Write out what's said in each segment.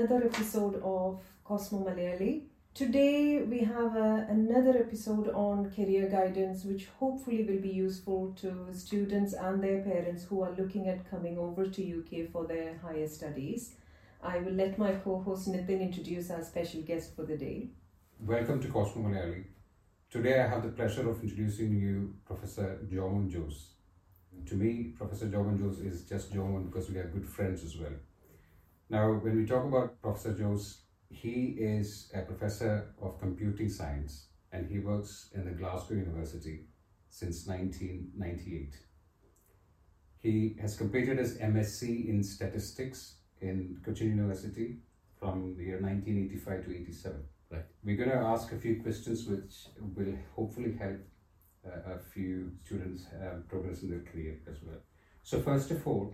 another episode of Cosmo Malayali. Today we have uh, another episode on career guidance, which hopefully will be useful to students and their parents who are looking at coming over to UK for their higher studies. I will let my co-host Nitin introduce our special guest for the day. Welcome to Cosmo Malayali. Today I have the pleasure of introducing you Professor Joemon Jose. To me, Professor Joemon Jose is just Joemon because we are good friends as well. Now, when we talk about Professor Jose, he is a professor of computing science and he works in the Glasgow University since 1998. He has completed his MSc in statistics in Cochin University from the year 1985 to 87. Right. We're going to ask a few questions which will hopefully help uh, a few students uh, progress in their career as well. So, first of all,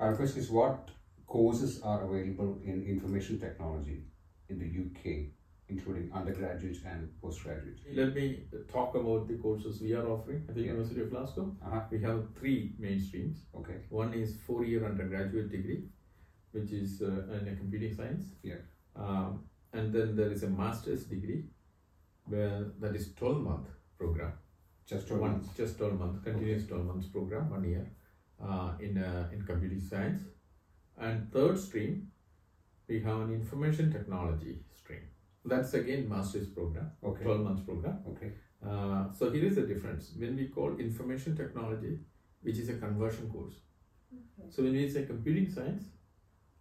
our question is what courses are available in information technology in the UK, including undergraduate and postgraduate? Let me talk about the courses we are offering at the Yeah. University of Glasgow. Uh-huh. We have three main streams. Okay. One is four-year undergraduate degree, which is uh, in a computing science. Yeah. Um, and then there is a master's degree, where that is 12 month program. Just one one month. just 12 month continuous 12 months program one year uh, in uh, in computing science and third stream we have an information technology stream that's again master's program Okay. 12 months program Okay. uh, so here is the difference when we call information technology which is a conversion course Okay. so when we say computing science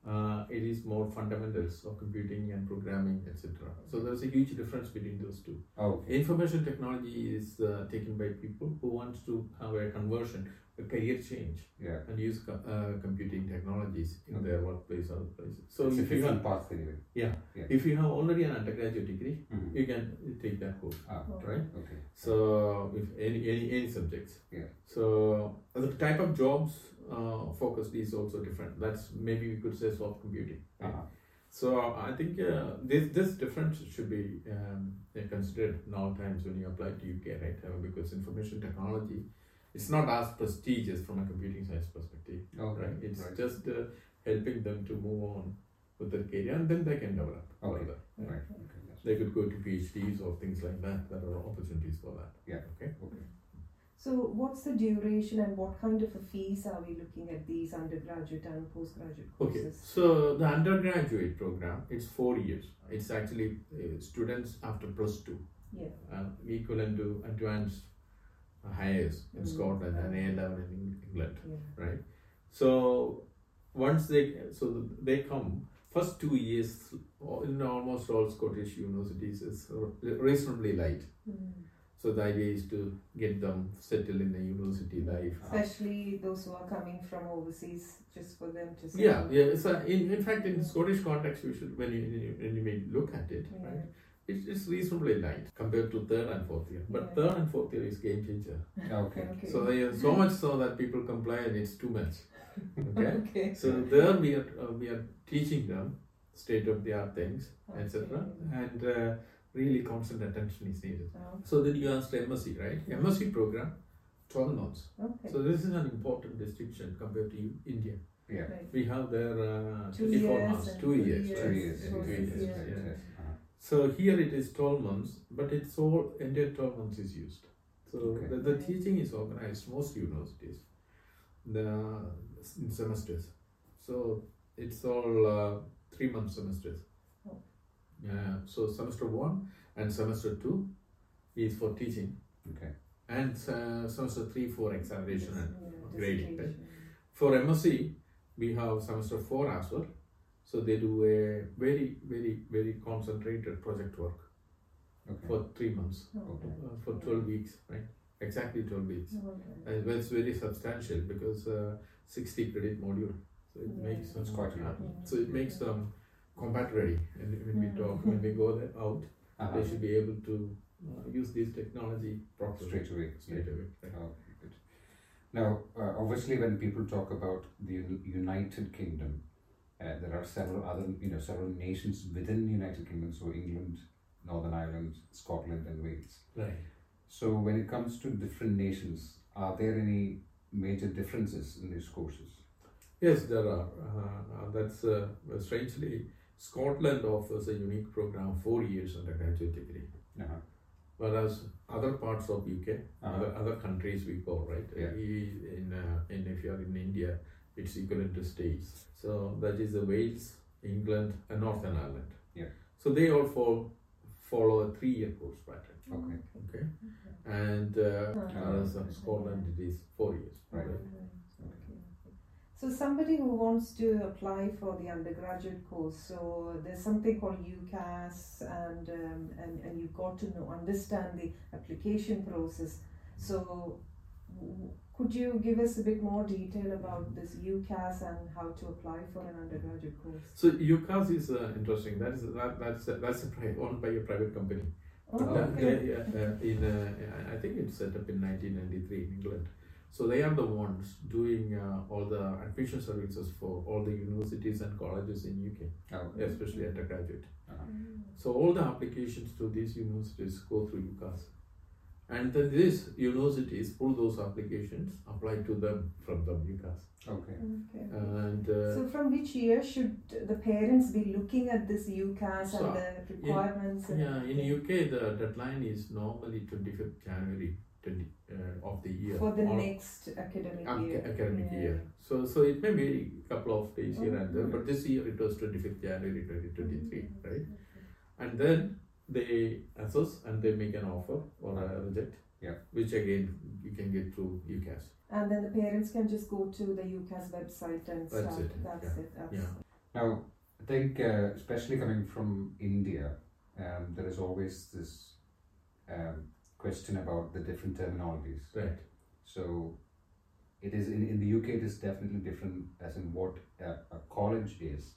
uh, it is more fundamentals of computing and programming etc so there's a huge difference between those two Okay. Information technology is uh, taken by people who want to have a conversion, a career change, Yeah. and use co- uh, computing technologies in Okay. their workplace or other places. So it's a if you different have, path anyway. yeah, Yeah. if you have already an undergraduate degree, Mhm. you can take that course. Ah, right. Okay. So if any any any subjects. Yeah. So the type of jobs uh, focused is also different. That's maybe we could say soft computing. right? Uh-huh. So I think uh, this this difference should be um, considered now times when you apply to UK, right? Uh, because information technology, it's not as prestigious from a computing science perspective, Okay. right? It's right. just uh, helping them to move on with their career, and then they can develop Okay. further. Right. Okay. Yes. They could go to PhDs or things like that. There are opportunities for that. Yeah. Okay. Okay. So, what's the duration and what kind of a fees are we looking at these undergraduate and postgraduate courses? Okay, courses? so the undergraduate program it's four years. It's actually uh, students after plus two. Yeah. uh, equivalent to advanced Highers in Mm. Scotland and A level in England, Yeah. right? So once they so they come first two years in almost all Scottish universities is reasonably light. Mm. So the idea is to get them settled in the university life. Especially those who are coming from overseas, just for them to. Yeah, settle. yeah. So in, in fact, in Scottish context, we should when you when you may look at it, Yeah. right? It's, it's reasonably light compared to third and fourth year. But Yeah. third and fourth year is game changer. Okay. Okay. So they are so much so that people complain and it's too much. Okay. okay. so there we are uh, we are teaching them state of the art things, etc. And uh, really constant attention is needed. Oh, So then you asked MSc, right? MSc program, twelve months. okay. So this is an important distinction compared to India. Yeah. Right. We have their uh, Two 24 years months, two three years, years. Two years. Two years, yes, yes, yeah. yes. Uh-huh. So here it is 12 months, but it's all entire 12 months is used. So Okay. the, the teaching is organized most universities, the in semesters. So it's all uh, three month semesters. Oh. Yeah. So semester one and semester two is for teaching, Okay. and uh, semester three for examination and Yeah, grading, right? for MSc, we have semester four as well. So they do a very, very, very concentrated project work Okay. for three months, Okay. uh, for 12 weeks, right? Exactly 12 weeks. Okay. And it's very substantial because uh, 60 credit module. So it Yeah. makes them, It's quite a lot. So it makes them combat ready. And when we Mm. talk, when we go there out, Uh-huh. they should be able to uh, use this technology properly. Straight away. Straight away. right? Okay. Now, uh, obviously, when people talk about the United Kingdom, uh, there are several other, you know, several nations within the United Kingdom. So England, Northern Ireland, Scotland, and Wales. Right. So when it comes to different nations, are there any major differences in these courses? Yes, there are. Uh, that's uh, strangely, Scotland offers a unique program four years undergraduate degree, Uh-huh. whereas other parts of UK, Uh-huh. other, other countries we go right. Yeah. In uh, in if you are in India, it's equivalent to states. So that is the Wales, England, and Northern Ireland. Yeah. So they all follow follow a three-year course pattern. Okay. Okay, and uh, Uh-huh. uh, Scotland it is four years. Right. Okay. So somebody who wants to apply for the undergraduate course, so there's something called UCAS, and um, and and you've got to know understand the application process. So, w- could you give us a bit more detail about this UCAS and how to apply for an undergraduate course? So UCAS is uh, interesting. That is that, that's that's a pri- owned by a private company. Oh, Uh, okay. they- uh, uh, in uh, I think it's set up in 1993 in England. So they are the ones doing uh, all the admission services for all the universities and colleges in UK, Okay. especially undergraduate. Uh-huh. So all the applications to these universities go through UCAS. And then these universities pull those applications, apply to them from the UCAS. Okay. Okay. And uh, So from which year should the parents be looking at this UCAS So, and the requirements? and yeah, in? UK the deadline is normally 25th January 20, uh, of the year. for the next academic ac- year. academic Yeah. year. So so it may be a couple of days here and there, but this year it was 25th January 2023, Mm-hmm. right? And then they assess and they make an offer or a reject. Yeah. Which again you can get through UCAS. And then the parents can just go to the UCAS website and That's start. it, That's yeah, it. That's yeah. Now, I think, uh, especially coming from India, um, there is always this um, question about the different terminologies. Right. So, it is in, in the UK, it is definitely different as in what a, a college is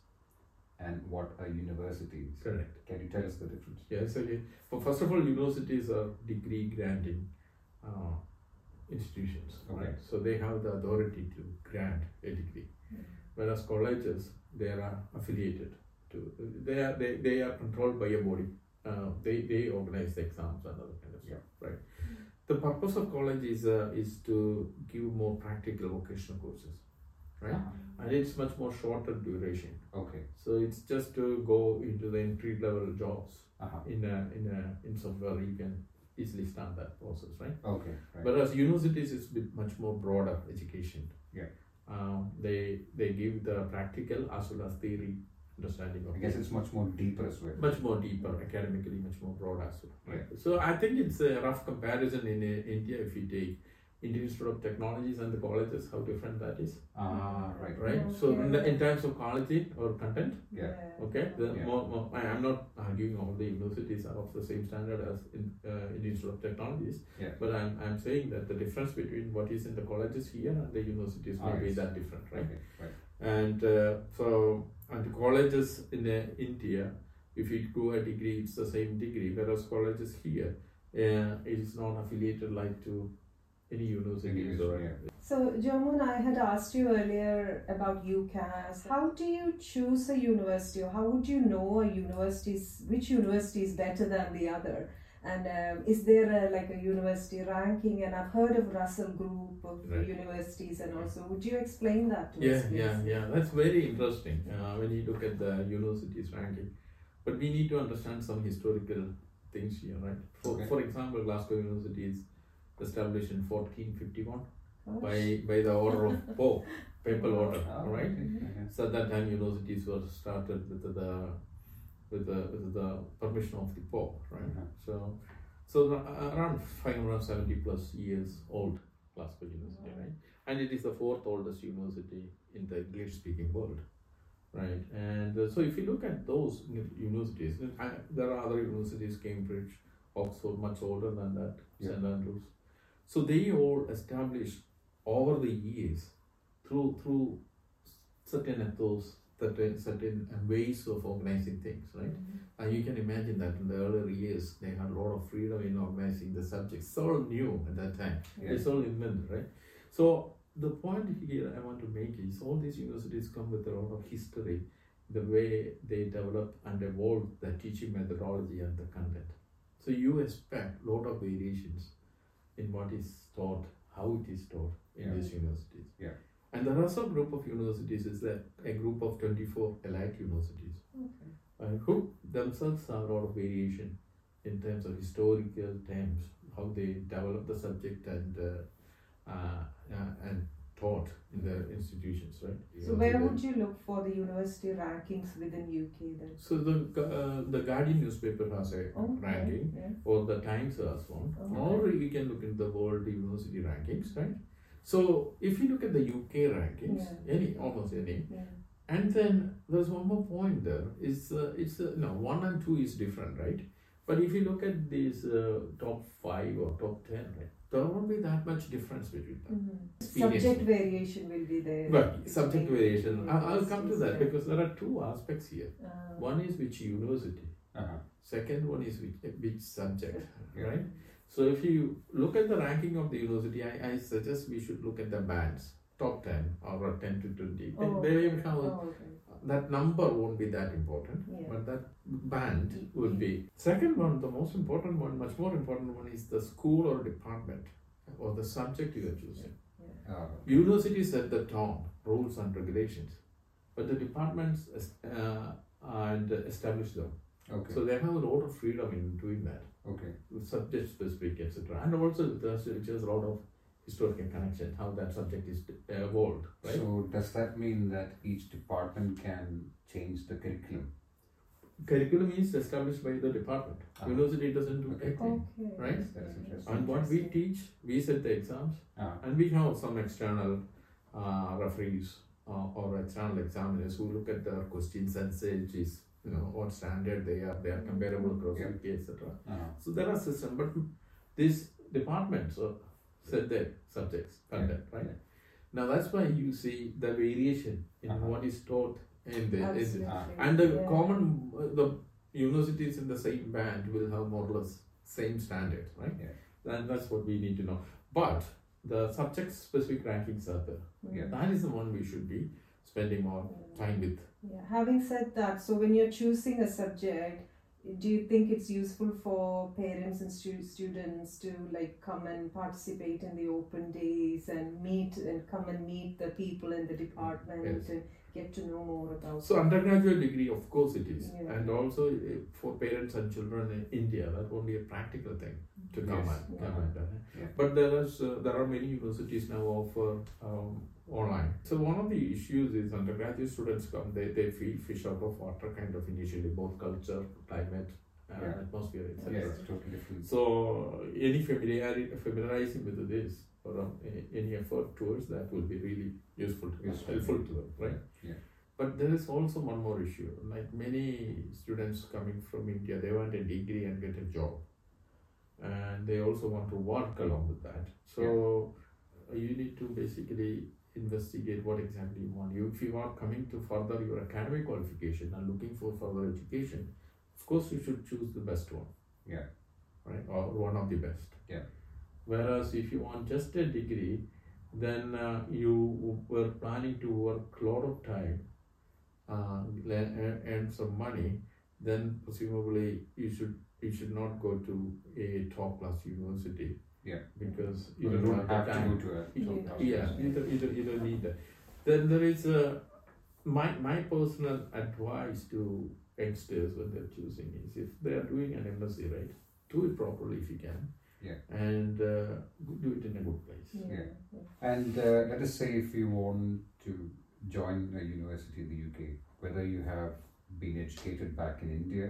and what a university is. Correct. Can you tell us the difference? Yes, okay. Well, first of all, universities are degree granting uh, institutions, Okay. right? So they have the authority to grant a degree. Whereas colleges, they are affiliated to, they are they, they are controlled by a body. Uh, they they organize the exams and other kind of stuff, right? The purpose of college is uh, is to give more practical vocational courses, right? Uh-huh. And it's much more shorter duration. Okay. So it's just to go into the entry level jobs Uh-huh. in a in a in somewhere you can easily start that process, right? Okay. Right. Whereas universities is bit much more broader education. Yeah. Um, they they give the practical as well as theory understanding of I guess it. it's much more deeper as well. much more deeper academically, much more broad as well. Right. So I think it's a rough comparison in uh, India if you take Institute of Technologies and the colleges, how different that is, Ah, right. right? So in, the, in terms of quality or content, Yeah. Okay, the Yeah. more, more, I, I'm not arguing all the universities are of the same standard as in uh, Institute of Technologies, Yeah. but I'm, I'm saying that the difference between what is in the colleges here and the universities may Ah, be yes. that different, right? Okay. Right. And uh, so, and the colleges in uh, India, if you do a degree, it's the same degree, whereas colleges here, uh, it is not affiliated like to any universities or yeah. So, Joemon, I had asked you earlier about UCAS. How do you choose a university, or how would you know a university's which university is better than the other? And um, is there a, like a university ranking? And I've heard of Russell Group of Right. universities, and also would you explain that to Yeah, us? please? yeah, yeah. That's very interesting uh, when you look at the universities ranking. But we need to understand some historical things here, right? For, Okay. for example, Glasgow University is established in 1451 Gosh. by, by the order of Pope, papal order, Ah, all right? okay. Okay. So at that time, universities were started with the with the with the permission of the Pope, right? Uh-huh. So, so a- around 570 plus years old Glasgow University, right? And it is the fourth oldest university in the English speaking world, right? And uh, so if you look at those universities, I, there are other universities, Cambridge, Oxford, much older than that, Yeah. St Andrews. So they all established over the years through through certain ethos, certain certain ways of organizing things, right? Mm-hmm. And you can imagine that in the earlier years, they had a lot of freedom in organizing the subjects. It's all new at that time. Yeah. It's all invented, right? So the point here I want to make is all these universities come with a lot of history, the way they develop and evolve the teaching methodology and the content. So you expect a lot of variations in what is taught, how it is taught in Yeah. these universities. Yeah. And the Russell Group of universities is that a group of 24 elite universities Okay. uh, who themselves have a lot of variation in terms of historical terms, how they develop the subject and uh, uh, uh, and taught in the institutions, right? So where would you look for the university rankings within UK then? So the uh, the Guardian newspaper has a Okay, ranking, Yeah. or the Times has one, Oh. or you can look into the world university rankings, right? So if you look at the UK rankings, Yeah. any almost any, Yeah. and then there's one more point there is uh, it's uh, no one and two is different, right? But if you look at these uh, top five or top ten, right, there won't be that much difference between them. Mhm. Subject variation will be there. But subject between variation, I- I'll come to that yeah. because there are two aspects here. Uh, One is which university, Uh-huh. second one is which, which subject, Yeah. right? So if you look at the ranking of the university, I, I suggest we should look at the bands, top 10 or 10 to 20. Oh, They okay. will Oh, okay. that number won't be that important, Yeah. but that band Y- would yeah. be. Second one, the most important one, much more important one is the school or department or the subject you are choosing. Uh, Universities set the tone, rules and regulations, but the departments uh, and establish them. okay. So they have a lot of freedom in doing that, okay. subject specific, etc. And also there's there's a lot of historical connection, how that subject is evolved, right? So does that mean that each department can change the curriculum? Curriculum is established by the department. Ah. University doesn't do Okay. anything. Okay. Right? That's interesting. And what we teach, we set the exams, Ah, and we have some external uh, referees uh, or external examiners who look at the questions and say it is, you know, what standard they are, they are comparable across Yeah. UK, etc. ah, So there are systems, but these departments uh, set their subjects content, right? yeah. Now that's why you see the variation in Uh-huh. what is taught in the, in the and the Yeah. common uh, the universities in the same band will have more or less same standards, right? Yeah. And that's what we need to know. But the subject specific rankings are there. Yeah. That is the one we should be spending more time with. Yeah. Having said that, so when you're choosing a subject, do you think it's useful for parents and stu- students to like come and participate in the open days and meet and come and meet the people in the department Yes. and get to know more about So undergraduate degree, of course it is, Yeah. and also uh, for parents and children in India, that won't be a practical thing to come Yes. and Yeah. come and. Uh, Yeah. But there is uh, there are many universities now offer um, online. So one of the issues is undergraduate students come, they they feel fish out of water kind of initially, both culture, climate, uh, Yeah. atmosphere, etc. yeah, totally different. So any familiarity, familiarizing with this or um, any effort towards that will be really useful, to Useful. helpful to them, right? Yeah. But there is also one more issue. Like many students coming from India, they want a degree and get a job, and they also want to work along with that. So uh, you need to basically investigate what exactly you want. You, if you are coming to further your academic qualification and looking for further education, of course you should choose the best one. Yeah. Right, or one of the best. Yeah. Whereas if you want just a degree, then uh, you were planning to work a lot of time, uh, le- earn earn some money, then presumably you should you should not go to a top class university. Yeah. Because you You don't, don't have, have the to time. go to a Yeah. Yeah, you don't, you don't, you don't need that. Then there is a my my personal advice to youngsters when they're choosing is if they are doing an MSc, right, do it properly if you can. Yeah. And uh, do it in a good place. Yeah. And uh, let us say if you want to join a university in the UK, whether you have been educated back in India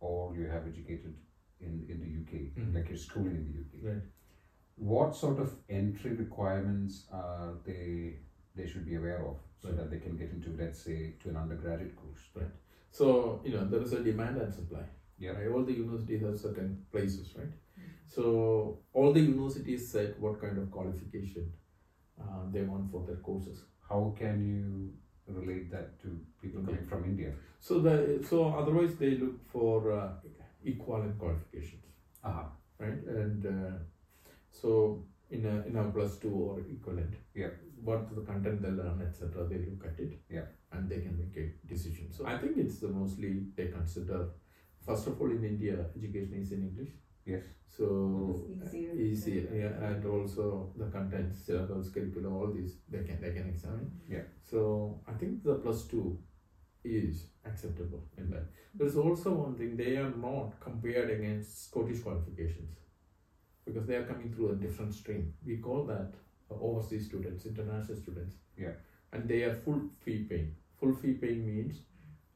or you have educated in, in the UK, Mhm. like you're schooling in the UK, Right. What sort of entry requirements are they they should be aware of so Right. that they can get into, let's say, to an undergraduate course? Right. So you know there is a demand and supply. Yeah. Right? All the universities have certain places, right? So all the universities set what kind of qualification uh, they want for their courses. How can you relate that to people coming from India? So the so otherwise they look for uh, equivalent qualifications, Uh-huh. right? And uh, so in a in a plus two or equivalent, Yeah. what the content they learn, etc. They look at it, Yeah. and they can make a decision. So I think it's the mostly they consider. First of all, in India, education is in English, Yes. so It's easier. is uh, easy, yeah, and also the contents, syllabus, curriculum, all these they can they can examine. Yeah. So I think the plus two is acceptable in that. There's also one thing they are not compared against Scottish qualifications because they are coming through a different stream. We call that uh, overseas students, international students. Yeah. And they are full fee paying. Full fee paying means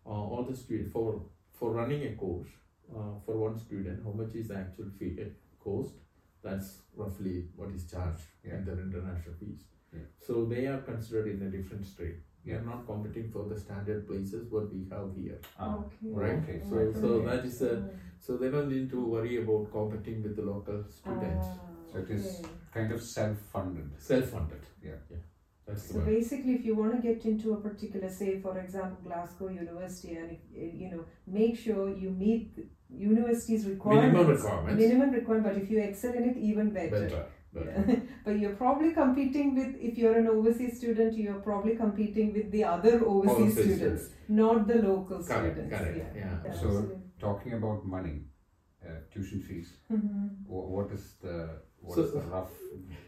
uh, all the students for for running a course uh, for one student, how much is the actual fee uh, cost? That's roughly what is charged Yeah. in their international fees. Yeah. So they are considered in a different stream. They Yeah. are not competing for the standard places what we have here. Ah, Okay. Right. Okay. So so that is a so they don't need to worry about competing with the local students. Ah, So it is- okay. kind of self-funded. Self-funded. Yeah. Yeah. That's So basically, if you want to get into a particular, say, for example, Glasgow University, and if, eh, you know, make sure you meet the university's requirements. Minimum requirements. Minimum requirement, but if you excel in it, even better. Better. Better. Yeah. but you're probably competing with, if you're an overseas student, you're probably competing with the other overseas Overseas students, not the local Correct, students. correct, yeah. Yeah, So- absolutely. Talking about money, uh, tuition fees. Mhm. What is the what So- is the rough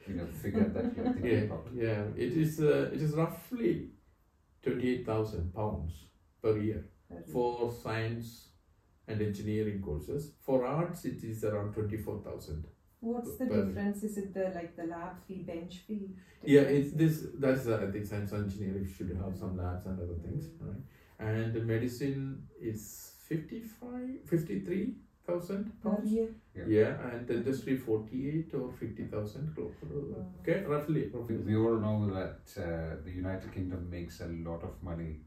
you know figure that you're thinking Yeah, about? yeah. It is uh, it is roughly twenty-eight thousand pounds per year for science and engineering courses. For arts, it is around twenty-four thousand. What's the per- difference? Is it the like the lab fee, bench fee? Yeah, it's this. That's uh, I think science and engineering should have some labs and other things, right? And the medicine is 55, 53,000 per pounds. year. Yeah. Yeah, and industry forty-eight or fifty thousand. Okay, roughly. We, roughly. we all know that uh, the United Kingdom makes a lot of money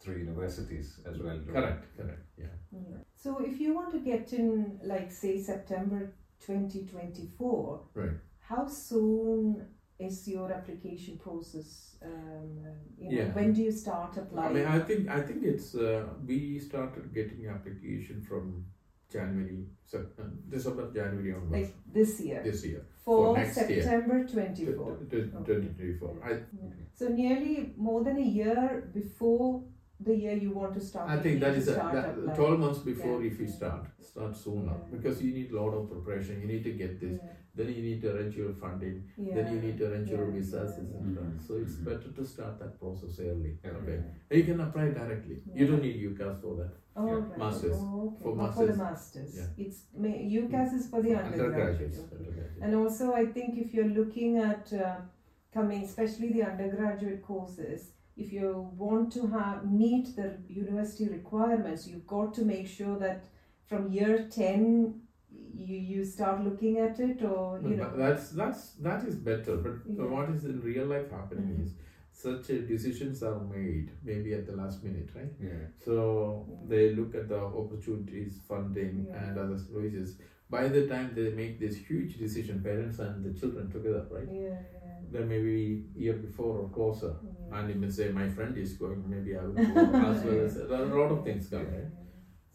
through universities as well. don't Correct, correct. Yeah. Yeah. So if you want to get in, like say September 2024, Right. how soon is your application process? Um, you know, Yeah. When do you start applying? I mean, I think I think it's uh, we started getting application from January, Sep- uh, December, January onwards like this year this year. for, for. September 24. Twenty twenty four. So nearly more than a year before the year you want to start. I think that is that a, that, applying. twelve months before Yeah. if you start start sooner Yeah. because you need a lot of preparation. You need to get this. Yeah. Then you need to arrange your funding. Yeah. Then you need to arrange your Yeah. visas, Yeah. etc. Mhm. So it's Mhm. better to start that process early. Okay. Yeah. You can apply directly. You don't need UCAS for that. Oh, Yeah. right. Masters. Oh, okay. For Not for the masters. masters. Yeah. It's ma- UCAS is for the undergraduate. Undergraduates. Undergraduates. And also, I think if you're looking at uh, coming, especially the undergraduate courses, if you want to have meet the university requirements, you've got to make sure that from year ten you you start looking at it, or you No, know. that's that's that is better. But Yeah. what is in real life happening Mhm. is such decisions are made maybe at the last minute, right? Yeah. So they look at the opportunities, funding, Yeah. and other services. By the time they make this huge decision, parents and the children together, right? Yeah, yeah, Then maybe year before or closer, yeah. and you may say my friend is going, maybe I will go as well. As, there are a lot of things come, right?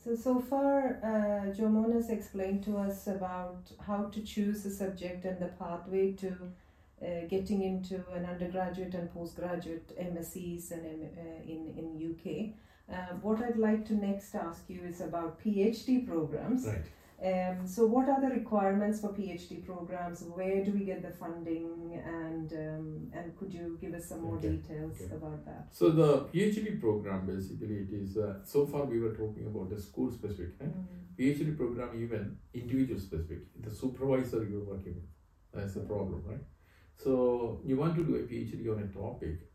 So, so far, uh, Joemon has explained to us about how to choose a subject and the pathway to uh, getting into an undergraduate and postgraduate MScs and M- uh, in, in UK. Uh, what I'd like to next ask you is about PhD programs. Right. Um, so, what are the requirements for PhD programs? Where do we get the funding? And um, and could you give us some more Okay, details okay. about that? So the PhD program basically it is uh, so far we were talking about the school specific, right? Mm. PhD program even individual specific. The supervisor you're working with. That's the problem, right? So you want to do a PhD on a topic.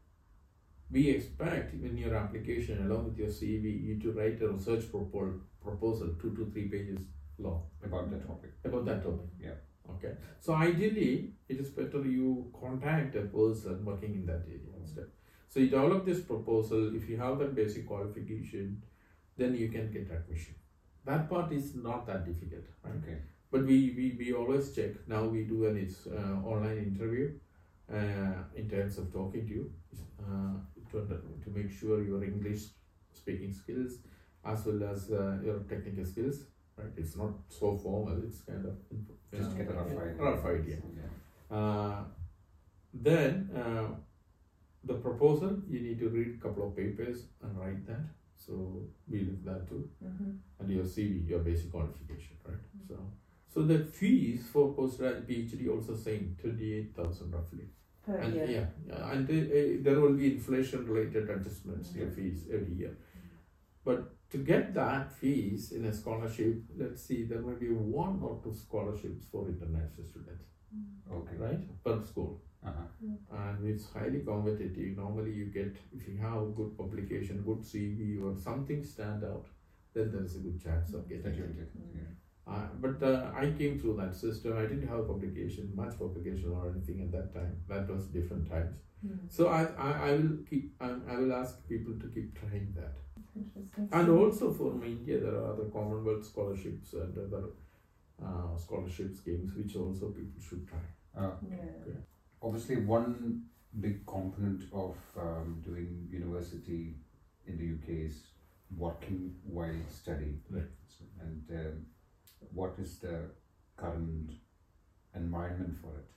We expect in your application along with your CV you to write a research propos- proposal two to three pages long About that topic. about that topic. Yeah. Okay. So ideally, it is better you contact a person working in that area instead. So you develop this proposal. If you have that basic qualification, then you can get admission. That part is not that difficult, right? Okay. But we, we, we always check. Now we do an it's uh, online interview uh, in terms of talking to you uh, to, to make sure your English speaking skills as well as uh, your technical skills. Right, it's not so formal. It's kind of Just get a rough idea. rough idea. Yeah. Uh, then uh, the proposal you need to read a couple of papers and write that. So we look that too, Mhm. and your CV, your basic qualification, right? So So the fees for postgraduate PhD also same twenty eight thousand roughly. Per and year. yeah, yeah, and uh, uh, there will be inflation related adjustments Mm-hmm. your fees every year. But to get that fees in a scholarship, let's see, there may be one or two scholarships for international students, Okay. right, per school. Uh-huh. And it's highly competitive. Normally, you get if you have good publication, good CV, or something stand out, then there is a good chance of getting it. Yeah. Uh, but uh, I came through that system. I didn't have publication, much publication or anything at that time. That was different times. Mm. So I, I, I will keep I, I will ask people to keep trying that. Interesting. And also from India, there are other Commonwealth scholarships and other uh, scholarship schemes which also people should try. Uh, Yeah. obviously, one big component of um, doing university in the UK is working while studying. Right. So, and um, what is the current environment for it?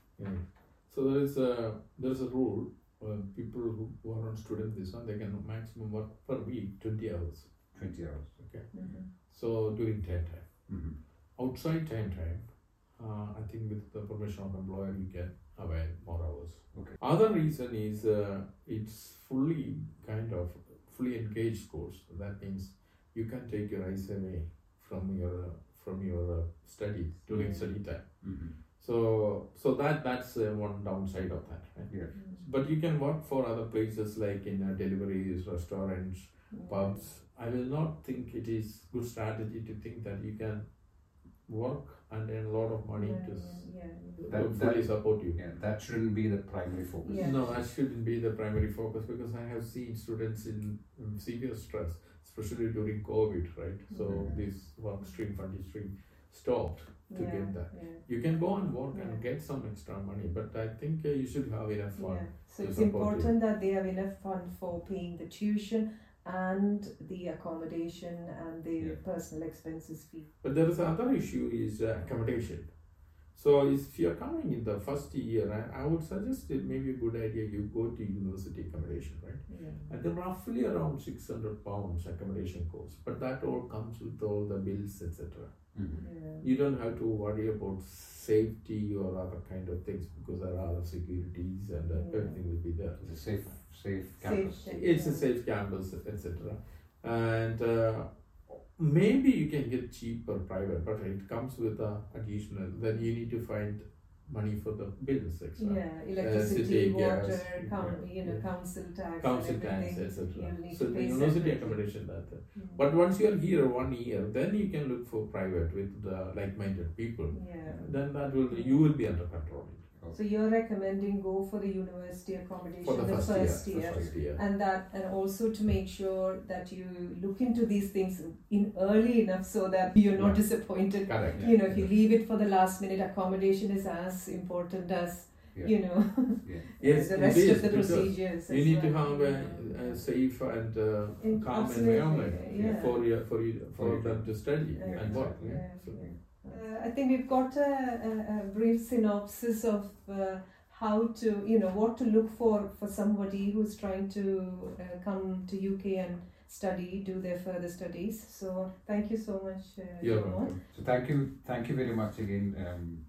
So there is a there is a rule. Uh, people who, who are on student visa they can maximum work per week twenty hours. 20 hours. Mhm. So during term time. hmm Outside time time, uh, I think with the permission of employer you can avail more hours. Okay. Other reason is uh, it's fully kind of fully engaged course. That means you can take your eyes away from your from your uh, study during Yeah. study time. hmm So so that that's uh, one downside of that. Right? Yeah. But you can work for other places like in uh, deliveries, restaurants, Mm. pubs. I will not think it is good strategy to think that you can work and earn a lot of money Yeah, to yeah, yeah. That- fully that- support you. Yeah, that shouldn't be the primary focus. Yeah. No, that shouldn't be the primary focus because I have seen students in severe stress, especially during COVID, right? So Mhm. this work stream, funding stream stopped. To yeah, get that. Yeah. You can go and work Yeah. and get some extra money, but I think uh, you should have enough fun. Yeah. So it's support you. important that they have enough fund for paying the tuition and the accommodation and the personal expenses fee. But there is another issue is uh, accommodation. So if you're coming in the first year, I, I would suggest it may be a good idea you go to university accommodation, right? Yeah. And then roughly around 600 pounds accommodation cost. But that all comes with all the bills, etc. Mhm. Yeah. You don't have to worry about safety or other kind of things because there are other securities and uh, Yeah. everything will be there. It's a safe, safe campus. Safe It's a safe campus, etc. And uh, maybe you can get cheaper private, but it comes with a additional. Then you need to find money for the bills, extra. Yeah, electricity, city, water, gas, coun- yeah, you know, council tax, Council tax, etc. So the university accommodation that. uh, Mm. But once you are here one year, then you can look for private with the like-minded people. Yeah. Then that will you will be under control So you're recommending go for the university accommodation for the, the first, first year. year. First year. and that and also to make sure that you look into these things in early enough so that you're not Yeah. disappointed Correct. you know if you leave it for the last minute accommodation is as important as Yeah. you know Yeah. Yes, the rest of the procedures You need to have a, a safe and uh, In- calm environment yeah. for you, for you, for them to study Yeah, and work. yeah, Yeah. So, yeah. I think we've got a, a, a brief synopsis of uh, how to, you know, what to look for for somebody who's trying to uh, come to UK and study, do their further studies. So thank you so much, uh, You're John. welcome. So thank you, thank you very much again, um,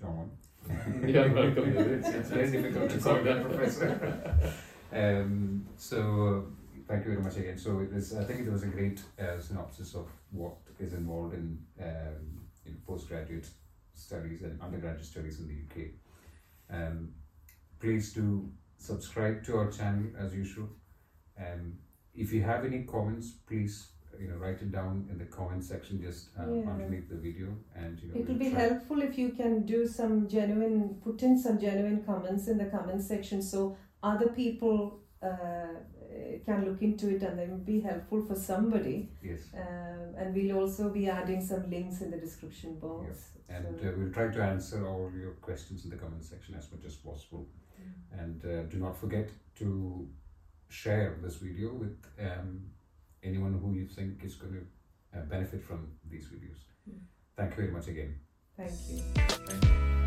John. You're welcome. it's, it's very difficult to call that professor. um, so thank you very much again. So it was, I think it was a great uh, synopsis of what is involved in, um, in postgraduate studies and undergraduate studies in the UK. Um, please do subscribe to our channel as usual. Um, if you have any comments, please you know write it down in the comment section just uh, Yeah. underneath the video, and you know It will we'll be helpful if you can do some genuine, put in some genuine comments in the comment section so other people uh, can look into it and they will be helpful for somebody. Yes. Um, and we'll also be adding some links in the description box. Yes. And So- uh, we'll try to answer all your questions in the comment section as much as possible. And uh, do not forget to share this video with um, anyone who you think is going to uh, benefit from these videos. Mm. Thank you very much again. Thank you. Thank you.